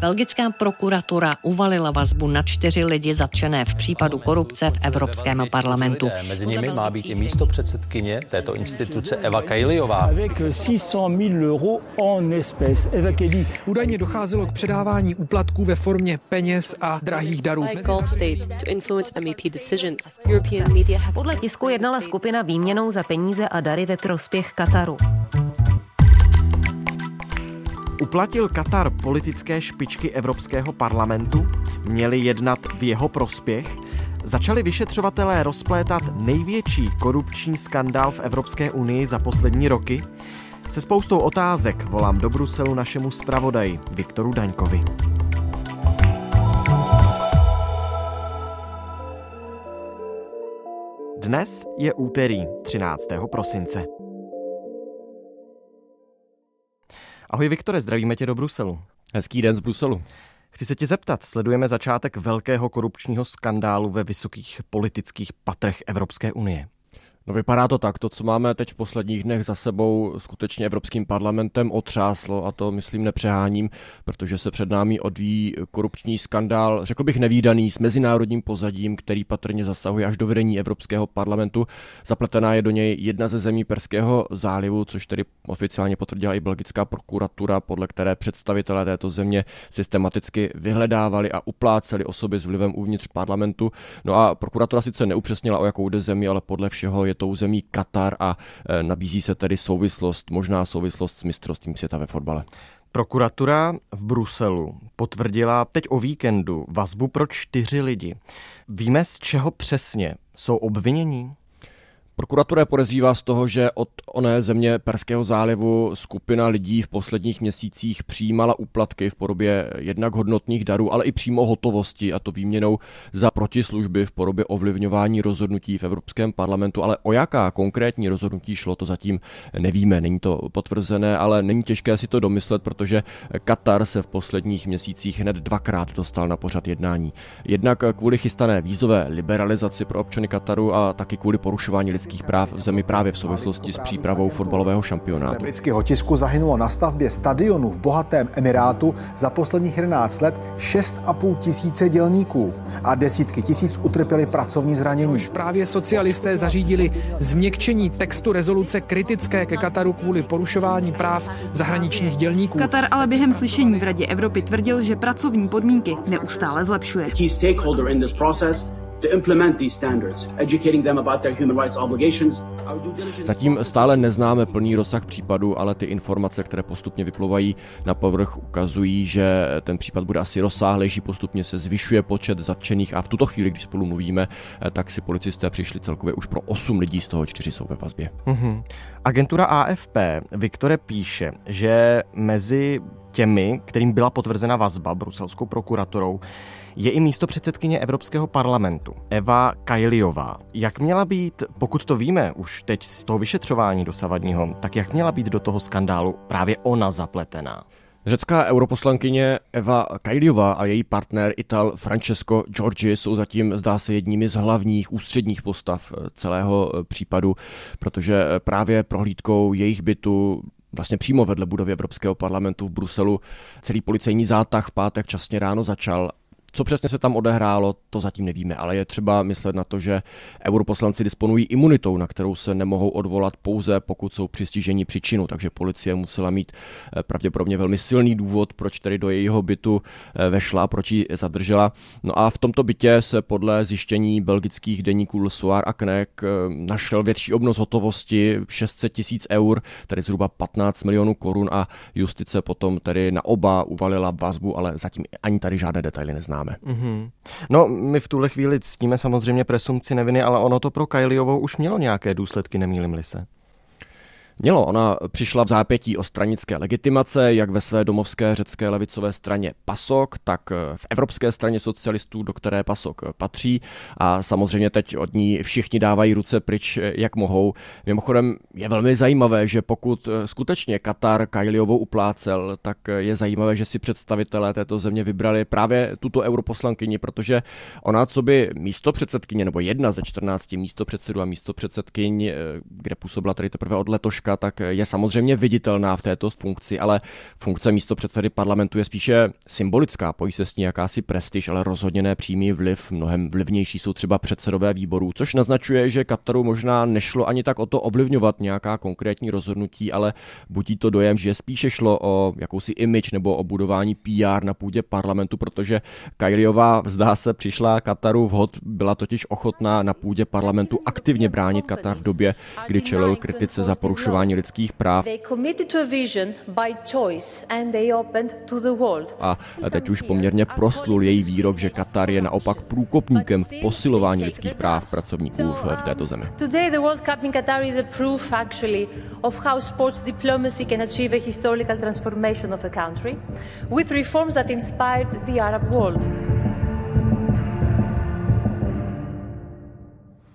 Belgická prokuratura uvalila vazbu na čtyři lidi zatčené v případu korupce v Evropském parlamentu. Mezi nimi má být i místo předsedkyně této instituce Eva Kajliová. Údajně docházelo k předávání úplatků ve formě peněz a drahých darů. Podle tisku jednala skupina výměnou za peníze a dary ve prospěch Kataru. Uplatil Katar politické špičky Evropského parlamentu? Měli jednat v jeho prospěch? Začali vyšetřovatelé rozplétat největší korupční skandál v Evropské unii za poslední roky? Se spoustou otázek volám do Bruselu našemu zpravodaji Viktoru Daňkovi. Dnes je úterý 13. prosince. Ahoj Viktore, zdravíme tě do Bruselu. Hezký den z Bruselu. Chci se tě zeptat, sledujeme začátek velkého korupčního skandálu ve vysokých politických patrech Evropské unie. No vypadá to tak, to, co máme teď v posledních dnech za sebou, skutečně Evropským parlamentem otřáslo a to myslím nepřeháním, protože se před námi odvíjí korupční skandál, řekl bych nevýdaný, s mezinárodním pozadím, který patrně zasahuje až do vedení Evropského parlamentu. Zapletená je do něj jedna ze zemí Perského zálivu, což tedy oficiálně potvrdila i belgická prokuratura, podle které představitelé této země systematicky vyhledávali a upláceli osoby s vlivem uvnitř parlamentu. No a prokuratura sice neupřesnila, o jakou jde zemi, ale podle všeho je tou zemí Katar a e, nabízí se tedy souvislost, možná souvislost s mistrovstvím světa ve fotbale. Prokuratura v Bruselu potvrdila teď o víkendu vazbu pro čtyři lidi. Víme, z čeho přesně jsou obvinění? Prokuratura podezřívá z toho, že od oné země Perského zálivu skupina lidí v posledních měsících přijímala úplatky v podobě jednak hodnotných darů, ale i přímo hotovosti, a to výměnou za protislužby v podobě ovlivňování rozhodnutí v Evropském parlamentu. Ale o jaká konkrétní rozhodnutí šlo, to zatím nevíme. Není to potvrzené, ale není těžké si to domyslet, protože Katar se v posledních měsících hned dvakrát dostal na pořad jednání. Jednak kvůli chystané vízové liberalizaci pro občany Kataru a taky kvůli porušování lidských lidských práv v zemi právě v souvislosti s přípravou fotbalového šampionátu. Britského tisku zahynulo na stavbě stadionu v bohatém Emirátu za posledních 11 let 6,5 tisíce dělníků a desítky tisíc utrpěli pracovní zranění. Už právě socialisté zařídili změkčení textu rezoluce kritické ke Kataru kvůli porušování práv zahraničních dělníků. Katar ale během slyšení v Radě Evropy tvrdil, že pracovní podmínky neustále zlepšuje to implement these standards, educating them about their human rights obligations. Zatím stále neznáme plný rozsah případu, ale ty informace, které postupně vyplouvají na povrch, ukazují, že ten případ bude asi rozsáhlejší, postupně se zvyšuje počet zatčených a v tuto chvíli, když spolu mluvíme, tak si policisté přišli celkově už pro 8 lidí, z toho 4 jsou ve vazbě. Mm-hmm. Agentura AFP Viktore píše, že mezi těmi, kterým byla potvrzena vazba bruselskou prokuratorou, je i místo předsedkyně Evropského parlamentu, Eva Kajliová. Jak měla být, pokud to víme už teď z toho vyšetřování dosavadního, tak jak měla být do toho skandálu právě ona zapletená? Řecká europoslankyně Eva Kajliová a její partner Ital Francesco Giorgi jsou zatím, zdá se, jedními z hlavních ústředních postav celého případu, protože právě prohlídkou jejich bytu vlastně přímo vedle budovy Evropského parlamentu v Bruselu celý policejní zátah v pátek časně ráno začal co přesně se tam odehrálo, to zatím nevíme, ale je třeba myslet na to, že europoslanci disponují imunitou, na kterou se nemohou odvolat pouze, pokud jsou přistiženi příčinu, takže policie musela mít eh, pravděpodobně velmi silný důvod, proč tedy do jejího bytu eh, vešla a proč ji zadržela. No a v tomto bytě se podle zjištění belgických deníků Le a Knek eh, našel větší obnos hotovosti 600 tisíc eur, tedy zhruba 15 milionů korun a justice potom tedy na oba uvalila vazbu, ale zatím ani tady žádné detaily neznáme neznáme. Mm-hmm. No, my v tuhle chvíli ctíme samozřejmě presumci neviny, ale ono to pro Kajliovou už mělo nějaké důsledky, nemýlim-li se. Mělo, ona přišla v zápětí o stranické legitimace, jak ve své domovské řecké levicové straně PASOK, tak v Evropské straně socialistů, do které PASOK patří. A samozřejmě teď od ní všichni dávají ruce pryč, jak mohou. Mimochodem je velmi zajímavé, že pokud skutečně Katar Kajliovou uplácel, tak je zajímavé, že si představitelé této země vybrali právě tuto europoslankyni, protože ona, co by místo předsedkyně, nebo jedna ze 14 místo předsedů a místo předsedkyň, kde působila tady teprve od letoška, Ruska, tak je samozřejmě viditelná v této funkci, ale funkce místo předsedy parlamentu je spíše symbolická, pojí se s ní jakási prestiž, ale rozhodně ne přímý vliv. Mnohem vlivnější jsou třeba předsedové výborů, což naznačuje, že Kataru možná nešlo ani tak o to ovlivňovat nějaká konkrétní rozhodnutí, ale budí to dojem, že spíše šlo o jakousi image nebo o budování PR na půdě parlamentu, protože Kajliová zdá se přišla Kataru vhod, byla totiž ochotná na půdě parlamentu aktivně bránit Katar v době, kdy čelil kritice za porušování porušování lidských práv. A teď už poměrně proslul její výrok, že Katar je naopak průkopníkem v posilování lidských práv pracovníků v této zemi. Today the World Cup in Qatar is a proof actually of how sports diplomacy can achieve a historical transformation of a country with reforms that inspired the Arab world.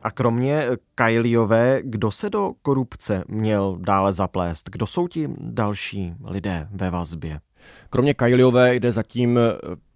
A kromě Kajliové, kdo se do korupce měl dále zaplést? Kdo jsou ti další lidé ve vazbě? Kromě Kajliové jde zatím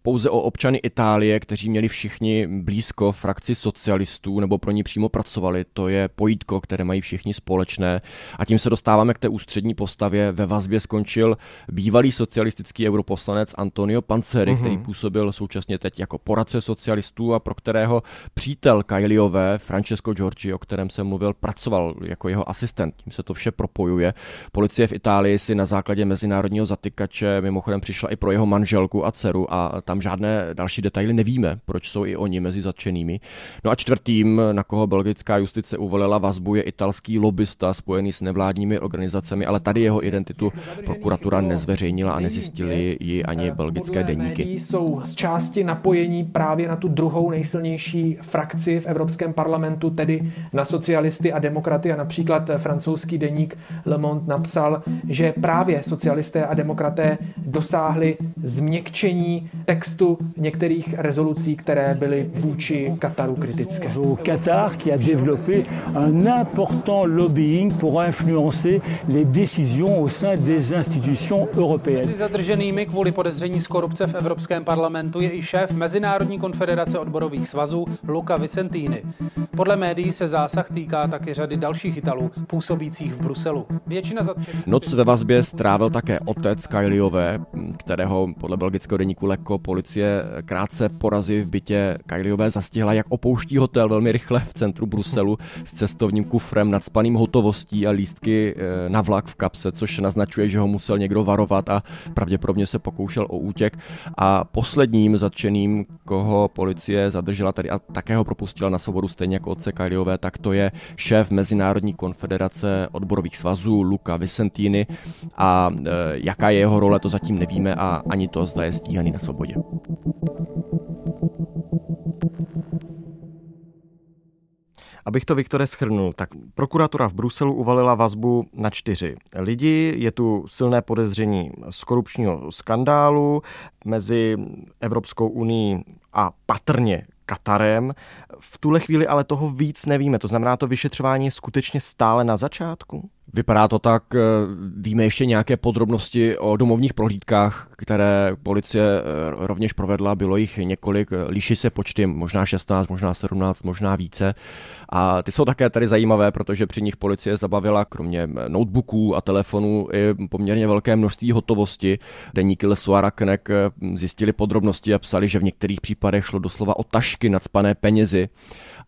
pouze o občany Itálie, kteří měli všichni blízko frakci socialistů nebo pro ní přímo pracovali. To je pojítko, které mají všichni společné. A tím se dostáváme k té ústřední postavě. Ve vazbě skončil bývalý socialistický europoslanec Antonio Panceri, uh-huh. který působil současně teď jako poradce socialistů a pro kterého přítel Kajliové, Francesco Giorgi, o kterém jsem mluvil, pracoval jako jeho asistent. Tím se to vše propojuje. Policie v Itálii si na základě mezinárodního zatykače mimochodem přišla i pro jeho manželku a dceru a tam tam žádné další detaily nevíme, proč jsou i oni mezi zatčenými. No a čtvrtým, na koho belgická justice uvolila vazbu, je italský lobbysta spojený s nevládními organizacemi, ale tady jeho identitu prokuratura nezveřejnila a nezjistili ji ani belgické deníky. Jsou z části napojení právě na tu druhou nejsilnější frakci v Evropském parlamentu, tedy na socialisty a demokraty a například francouzský deník Le Monde napsal, že právě socialisté a demokraté dosáhli změkčení textu textu některých rezolucí, které byly vůči Kataru kritické. Qatar qui a développé un important lobbying pour influencer les décisions au sein des institutions européennes. Mezi zadrženými kvůli podezření z korupce v Evropském parlamentu je i šéf Mezinárodní konfederace odborových svazů Luca Vicentini. Podle médií se zásah týká také řady dalších Italů působících v Bruselu. Většina zatčených... Noc ve vazbě strávil také otec Kyliové, kterého podle belgického deníku Leko policie krátce porazy v bytě Kyliové zastihla, jak opouští hotel velmi rychle v centru Bruselu s cestovním kufrem, nadspaným hotovostí a lístky eh, na vlak v kapse, což naznačuje, že ho musel někdo varovat a pravděpodobně se pokoušel o útěk. A posledním zatčeným, koho policie zadržela tady a také ho propustila na svobodu stejně jako otce Kyliové, tak to je šéf Mezinárodní konfederace odborových svazů Luca Vicentini a e, jaká je jeho role, to zatím nevíme a ani to zda je stíhaný na svobodě. Abych to, Viktore, schrnul, tak prokuratura v Bruselu uvalila vazbu na čtyři lidi. Je tu silné podezření z korupčního skandálu mezi Evropskou unii a patrně Katarem. V tuhle chvíli ale toho víc nevíme. To znamená, to vyšetřování je skutečně stále na začátku? Vypadá to tak, eh, víme ještě nějaké podrobnosti o domovních prohlídkách, které policie eh, rovněž provedla, bylo jich několik, liší se počty, možná 16, možná 17, možná více. A ty jsou také tady zajímavé, protože při nich policie zabavila kromě notebooků a telefonů i poměrně velké množství hotovosti. Deníky Le Soir Knek eh, zjistili podrobnosti a psali, že v některých případech šlo doslova o tašky nadspané penězi.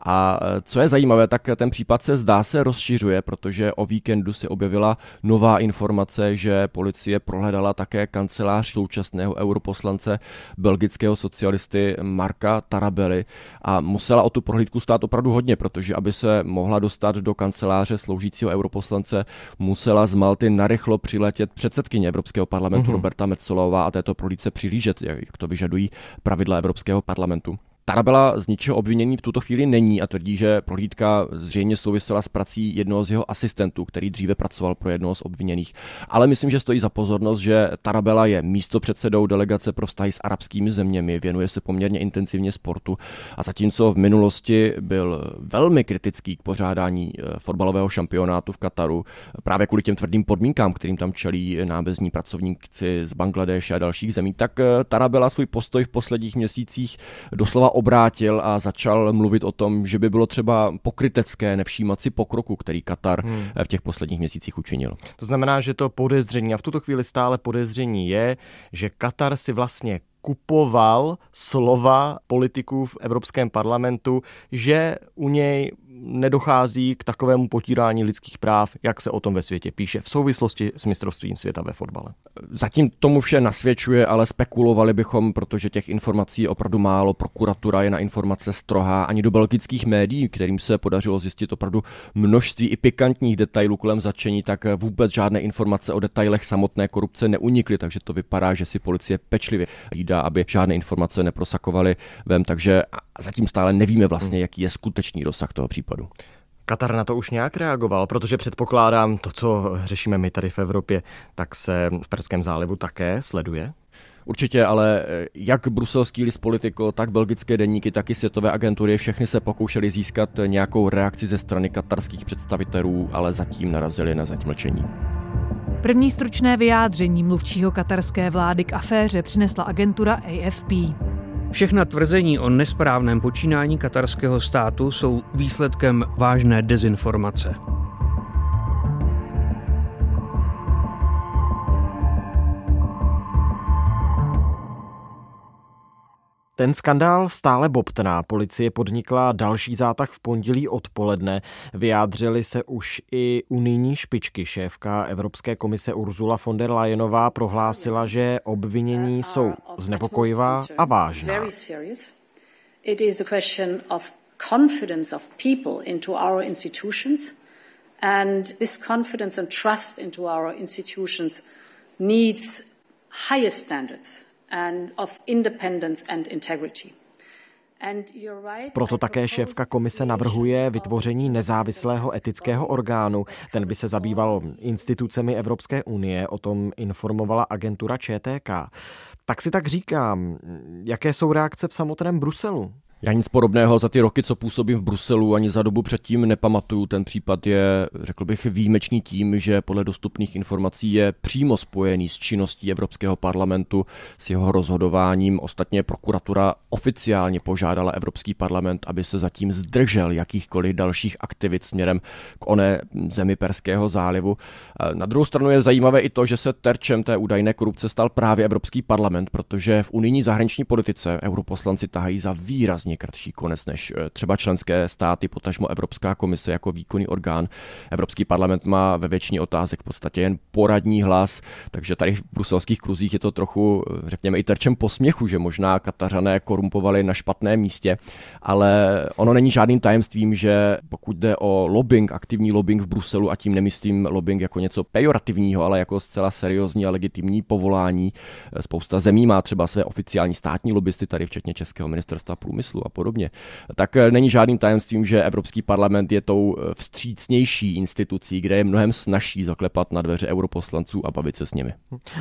A co je zajímavé, tak ten případ se zdá se rozšiřuje, protože o víkendu se objevila nová informace, že policie prohledala také kancelář současného europoslance belgického socialisty Marka Tarabely a musela o tu prohlídku stát opravdu hodně, protože aby se mohla dostat do kanceláře sloužícího europoslance, musela z Malty narychlo přiletět předsedkyně Evropského parlamentu uh-huh. Roberta Metzolová a této prohlídce přilížet, jak to vyžadují pravidla Evropského parlamentu. Tarabela z ničeho obvinění v tuto chvíli není a tvrdí, že prohlídka zřejmě souvisela s prací jednoho z jeho asistentů, který dříve pracoval pro jednoho z obviněných. Ale myslím, že stojí za pozornost, že Tarabela je místo předsedou delegace pro vztahy s arabskými zeměmi, věnuje se poměrně intenzivně sportu a zatímco v minulosti byl velmi kritický k pořádání eh, fotbalového šampionátu v Kataru, právě kvůli těm tvrdým podmínkám, kterým tam čelí nábezní pracovníci z Bangladeše a dalších zemí, tak eh, Tarabela svůj postoj v posledních měsících doslova obrátil a začal mluvit o tom, že by bylo třeba pokrytecké nevšímat si pokroku, který Katar hmm. V těch posledních měsících učinil. To znamená, že to podezření, a v tuto chvíli stále podezření je, že Katar si vlastně kupoval slova politiků v Evropském parlamentu, že u něj nedochází k takovému potírání lidských práv, jak se o tom ve světě píše v souvislosti s mistrovstvím světa ve fotbale. Zatím tomu vše nasvědčuje, ale spekulovali bychom, protože těch informací je opravdu málo. Prokuratura je na informace strohá. Ani do belgických médií, kterým se podařilo zjistit opravdu množství i pikantních detailů kolem začení, tak vůbec žádné informace o detailech samotné korupce neunikly, takže to vypadá, že si policie pečlivě hlídá, aby žádné informace neprosakovaly vem, takže zatím stále nevíme vlastně, jaký je skutečný rozsah toho případu. Katar na to už nějak reagoval, protože předpokládám to, co řešíme my tady v Evropě, tak se v Perském zálivu také sleduje? Určitě, ale eh, jak bruselský list politiko, tak belgické deníky, tak i světové agentury, všechny se pokoušeli získat nějakou reakci ze strany katarských představitelů, ale zatím narazili na zeď mlčení. První stručné vyjádření mluvčího katarské vlády k aféře přinesla agentura AFP. Všechna tvrzení o nesprávném počínání katarského státu jsou výsledkem vážné dezinformace. Ten skandál stále bobtná. Policie podnikla další zátah v pondělí odpoledne. Vyjádřili se už i unijní špičky. Šéfka Evropské komise Ursula von der Leyenová prohlásila, že obvinění jsou znepokojivá a vážná. It is a question of confidence of people into our institutions and this confidence and trust into our institutions needs highest standards and of independence and integrity. Proto také šéfka komise navrhuje vytvoření nezávislého etického orgánu. Ten by se zabýval institucemi Evropské unie, o tom informovala agentura ČTK. Tak si tak říkám, jaké jsou reakce v samotném Bruselu? Já nic podobného za ty roky, co působím v Bruselu, ani za dobu předtím nepamatuju. Ten případ je, řekl bych, výjimečný tím, že podle dostupných informací je přímo spojený s činností Evropského parlamentu, s jeho rozhodováním. Ostatně prokuratura oficiálně požádala Evropský parlament, aby se zatím zdržel jakýchkoliv dalších aktivit směrem k oné zemi Perského zálivu. Na druhou stranu je zajímavé i to, že se terčem té údajné korupce stal právě Evropský parlament, protože v unijní zahraniční politice europoslanci tahají za výrazně výrazně kratší konec než eh, třeba členské státy, potažmo Evropská komise jako výkonný orgán. Evropský parlament má ve většině otázek v podstatě jen poradní hlas, takže tady v bruselských kruzích je to trochu, eh, řekněme, i terčem posměchu, že možná Katařané korumpovali na špatném místě, ale ono není žádným tajemstvím, že pokud jde o lobbying, aktivní lobbying v Bruselu, a tím nemyslím lobbying jako něco pejorativního, ale jako zcela seriózní a legitimní povolání. Eh, spousta zemí má třeba své oficiální státní lobbysty, tady včetně Českého ministerstva průmyslu průmyslu a podobně, tak eh, není žádným tajemstvím, že Evropský parlament je tou eh, vstřícnější institucí, kde je mnohem snažší zaklepat na dveře europoslanců a bavit se s nimi.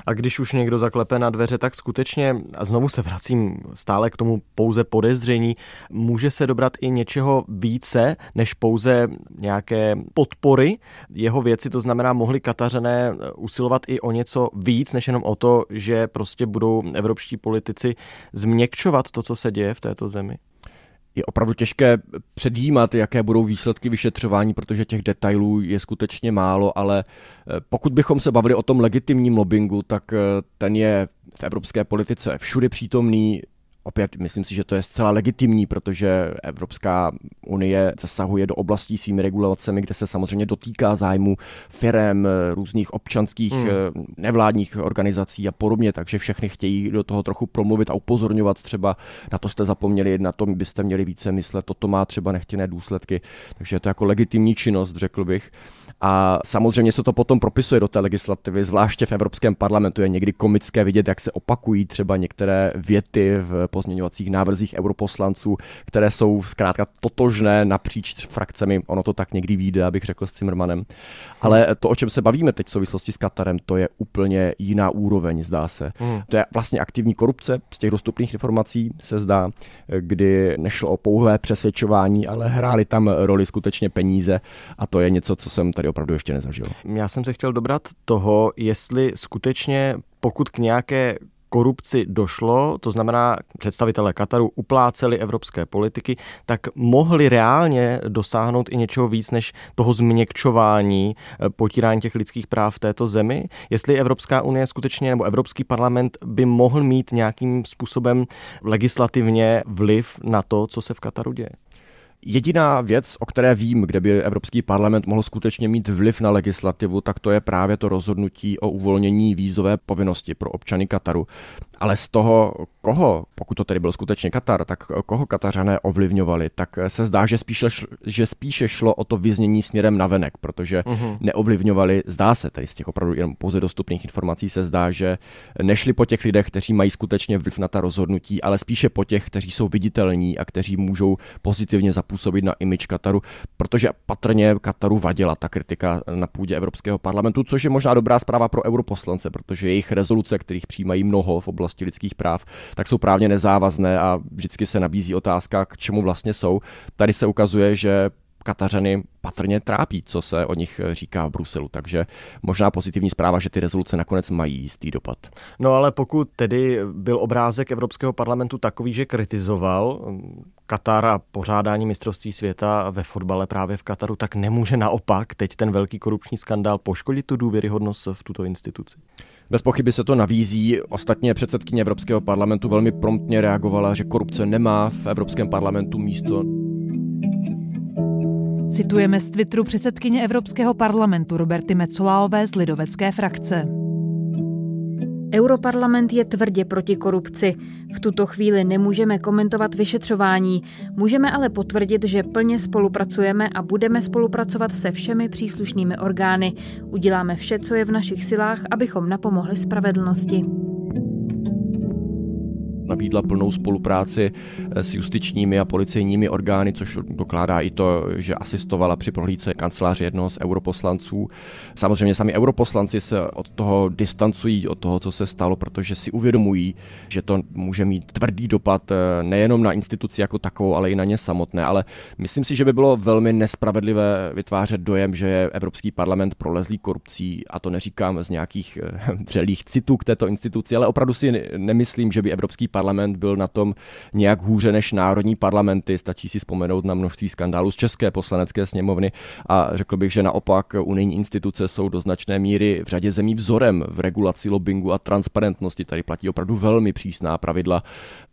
A když už někdo zaklepe na dveře, tak skutečně, a znovu se vracím stále k tomu pouze podezření, může se dobrat i něčeho více, než pouze nějaké podpory jeho věci, to znamená, mohli Katařené eh, usilovat i o něco víc, než jenom o to, že prostě budou evropští politici změkčovat to, co se děje v této zemi je opravdu těžké předjímat, jaké budou výsledky vyšetřování, protože těch detailů je skutečně málo, ale eh, pokud bychom se bavili o tom legitimním lobbingu, tak eh, ten je v evropské politice všude přítomný, opět myslím si, že to je zcela legitimní, protože Evropská unie zasahuje do oblastí svými regulacemi, kde se samozřejmě dotýká zájmu firem, různých občanských hmm. Eh, nevládních organizací a podobně, takže všechny chtějí do toho trochu promluvit a upozorňovat třeba na to jste zapomněli, na tom byste měli více myslet, toto má třeba nechtěné důsledky, takže je to jako legitimní činnost, řekl bych. A samozřejmě se to potom propisuje do té legislativy, zvláště v Evropském parlamentu je někdy komické vidět, jak se opakují třeba některé věty v pozměňovacích návrzích europoslanců, které jsou zkrátka totožné napříč frakcemi. Ono to tak někdy vyjde, abych řekl s Cimrmanem. Ale to, o čem se bavíme teď v souvislosti s Katarem, to je úplně jiná úroveň, zdá se. Hmm. To je vlastně aktivní korupce z těch dostupných informací, se zdá, kdy nešlo o pouhé přesvědčování, ale hráli tam roli skutečně peníze a to je něco, co jsem tady opravdu ještě nezažil. Já jsem se chtěl dobrat toho, jestli skutečně pokud k nějaké korupci došlo, to znamená představitelé Kataru upláceli evropské politiky, tak mohli reálně dosáhnout i něčeho víc než toho změkčování, eh, potírání těch lidských práv v této zemi. Jestli Evropská unie skutečně nebo Evropský parlament by mohl mít nějakým způsobem legislativně vliv na to, co se v Kataru děje. Jediná věc, o které vím, kde by Evropský parlament mohl skutečně mít vliv na legislativu, tak to je právě to rozhodnutí o uvolnění vízové povinnosti pro občany Kataru. Ale z toho, koho, pokud to tedy byl skutečně Katar, tak koho Katařané ovlivňovali, tak se zdá, že spíše, že spíše šlo o to vyznění směrem na venek, protože uh-huh. neovlivňovali, zdá se, tedy z těch opravdu jen pouze dostupných informací se zdá, že nešli po těch lidech, kteří mají skutečně vliv na ta rozhodnutí, ale spíše po těch, kteří jsou viditelní a kteří můžou pozitivně zapůsobit na imič Kataru, protože patrně Kataru vadila ta kritika na půdě Evropského parlamentu, což je možná dobrá zpráva pro europoslance, protože jejich rezoluce, kterých přijímají mnoho v oblasti lidských práv, tak jsou právně nezávazné a vždycky se nabízí otázka, k čemu vlastně jsou. Tady se ukazuje, že Katařany patrně trápí, co se o nich říká v Bruselu. Takže možná pozitivní zpráva, že ty rezoluce nakonec mají jistý dopad. No ale pokud tedy byl obrázek Evropského parlamentu takový, že kritizoval Katar a pořádání mistrovství světa ve fotbale právě v Kataru, tak nemůže naopak teď ten velký korupční skandál poškodit tu důvěryhodnost v tuto instituci? Bez pochyby se to navízí. Ostatně předsedkyně Evropského parlamentu velmi promptně reagovala, že korupce nemá v Evropském parlamentu místo. Citujeme z Twitteru předsedkyně Evropského parlamentu Roberty Mecolaové z lidovecké frakce. Europarlament je tvrdě proti korupci. V tuto chvíli nemůžeme komentovat vyšetřování, můžeme ale potvrdit, že plně spolupracujeme a budeme spolupracovat se všemi příslušnými orgány. Uděláme vše, co je v našich silách, abychom napomohli spravedlnosti nabídla plnou spolupráci eh, s justičními a policejními orgány, což dokládá i to, že asistovala při prohlídce kanceláře jednoho z europoslanců. Samozřejmě sami europoslanci se od toho distancují, od toho, co se stalo, protože si uvědomují, že to může mít tvrdý dopad eh, nejenom na instituci jako takovou, ale i na ně samotné. Ale myslím si, že by bylo velmi nespravedlivé vytvářet dojem, že je Evropský parlament prolezlý korupcí, a to neříkám z nějakých vřelých eh, citů k této instituci, ale opravdu si nemyslím, že by Evropský parlament byl na tom nějak hůře než národní parlamenty. Stačí si vzpomenout na množství skandálů z České poslanecké sněmovny a řekl bych, že naopak unijní instituce jsou do značné míry v řadě zemí vzorem v regulaci lobbingu a transparentnosti. Tady platí opravdu velmi přísná pravidla,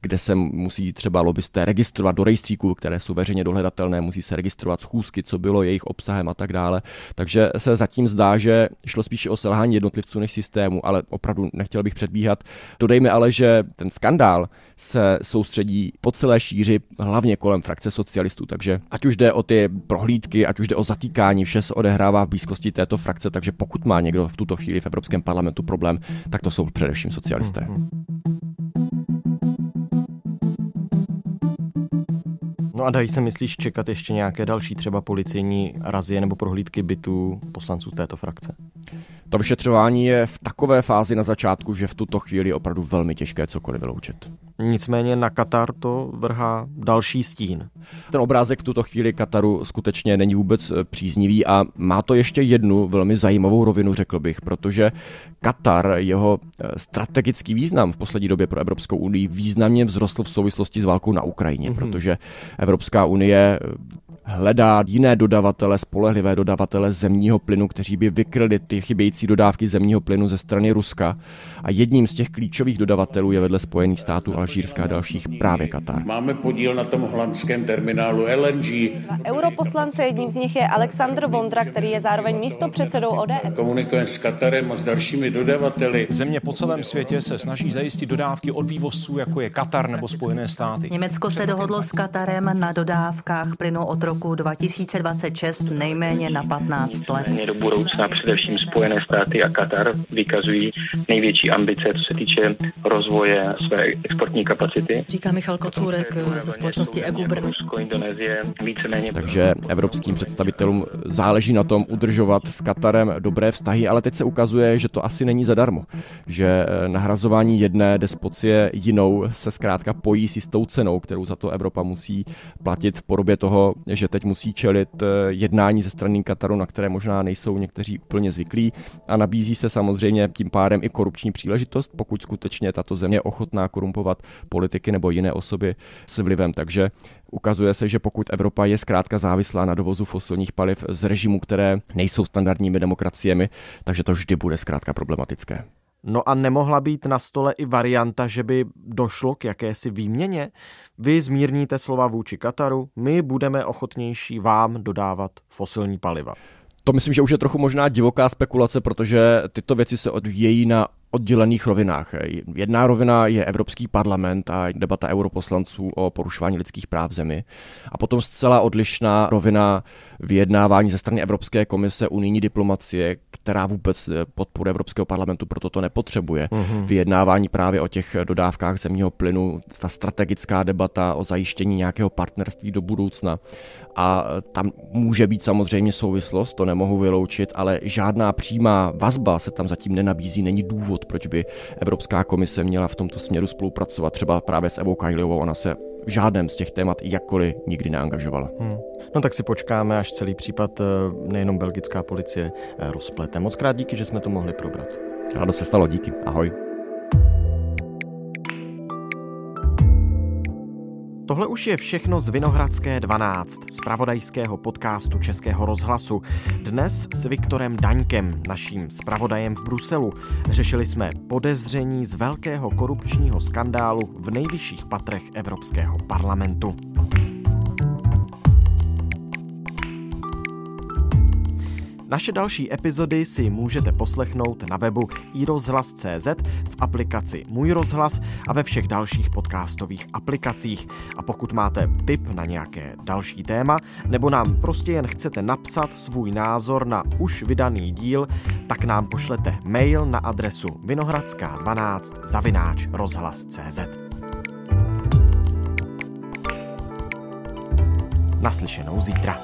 kde se musí třeba lobbysté registrovat do rejstříků, které jsou veřejně dohledatelné, musí se registrovat schůzky, co bylo jejich obsahem a tak dále. Takže se zatím zdá, že šlo spíše o selhání jednotlivců než systému, ale opravdu nechtěl bych předbíhat. Dodejme ale, že ten skandál skandál se soustředí po celé šíři, hlavně kolem frakce socialistů. Takže ať už jde o ty prohlídky, ať už jde o zatýkání, vše se odehrává v blízkosti této frakce, takže pokud má někdo v tuto chvíli v Evropském parlamentu problém, tak to jsou především socialisté. No a dají se, myslíš, čekat ještě nějaké další třeba policejní razie nebo prohlídky bytů poslanců této frakce? To vyšetřování je v takové fázi na začátku, že v tuto chvíli je opravdu velmi těžké cokoliv vyloučit. Nicméně na Katar to vrhá další stín. Ten obrázek v tuto chvíli Kataru skutečně není vůbec eh, příznivý a má to ještě jednu velmi zajímavou rovinu, řekl bych, protože Katar, jeho eh, strategický význam v poslední době pro Evropskou unii významně vzrostl v souvislosti s válkou na Ukrajině, mm-hmm. protože Evropská unie eh, hledá jiné dodavatele, spolehlivé dodavatele zemního plynu, kteří by vykryli ty chybějící dodávky zemního plynu ze strany Ruska. A jedním z těch klíčových dodavatelů je vedle Spojených států Alžírska a dalších právě Katar. Máme podíl na tom holandském terminálu LNG. Europoslance jedním z nich je Aleksandr Vondra, který je zároveň místo předsedou ODS. Komunikujeme s Katarem a s dalšími dodavateli. Země po celém světě se snaží zajistit dodávky od vývozců, jako je Katar nebo Spojené státy. Německo se dohodlo s Katarem na dodávkách plynu od roku roku 2026 nejméně na 15 let. Do budoucna především Spojené státy a Katar vykazují největší ambice, co se týče rozvoje své exportní kapacity. Říká Michal Kocůrek ze společnosti EGU Brno. Rusko, Indonésie, víceméně. Takže evropským představitelům záleží na tom udržovat s Katarem dobré vztahy, ale teď se ukazuje, že to asi není zadarmo. Že nahrazování jedné despocie jinou se zkrátka pojí s jistou cenou, kterou za to Evropa musí platit v podobě toho, že teď musí čelit eh, jednání ze strany Kataru, na které možná nejsou někteří úplně zvyklí a nabízí se samozřejmě tím pádem i korupční příležitost, pokud skutečně tato země je ochotná korumpovat politiky nebo jiné osoby s vlivem. Takže ukazuje se, že pokud Evropa je zkrátka závislá na dovozu fosilních paliv z režimů, které nejsou standardními demokraciemi, takže to vždy bude zkrátka problematické. No a nemohla být na stole i varianta, že by došlo k jakési výměně? Vy zmírníte slova vůči Kataru, my budeme ochotnější vám dodávat fosilní paliva. To myslím, že už je trochu možná divoká spekulace, protože tyto věci se odvíjejí na oddělených rovinách. Jedna rovina je Evropský parlament a debata europoslanců o porušování lidských práv v zemi. A potom zcela odlišná rovina vyjednávání ze strany Evropské komise unijní diplomacie, která vůbec podporu Evropského parlamentu proto to nepotřebuje. Mm-hmm. Vyjednávání právě o těch dodávkách zemního plynu, ta strategická debata o zajištění nějakého partnerství do budoucna. A tam může být samozřejmě souvislost, to nemohu vyloučit, ale žádná přímá vazba se tam zatím nenabízí, není důvod, proč by Evropská komise měla v tomto směru spolupracovat. Třeba právě s Evou Kajliovou, ona se v žádném z těch témat jakkoliv nikdy neangažovala. Hmm. No tak si počkáme, až celý případ eh, nejenom belgická policie eh, rozplete. Moc krát díky, že jsme to mohli probrat. Rádo se stalo, díky. Ahoj. Tohle už je všechno z Vinohradské 12, z pravodajského podcastu Českého rozhlasu. Dnes s Viktorem Daňkem, naším zpravodajem v Bruselu. Řešili jsme podezření z velkého korupčního skandálu v nejvyšších patrech Evropského parlamentu. Naše další epizody si můžete poslechnout na webu iRozhlas.cz, v aplikaci Můj rozhlas a ve všech dalších podcastových aplikacích. A pokud máte tip na nějaké další téma, nebo nám prostě jen chcete napsat svůj názor na už vydaný díl, tak nám pošlete mail na adresu vinohradská12 zavináč rozhlas.cz. Naslyšenou zítra.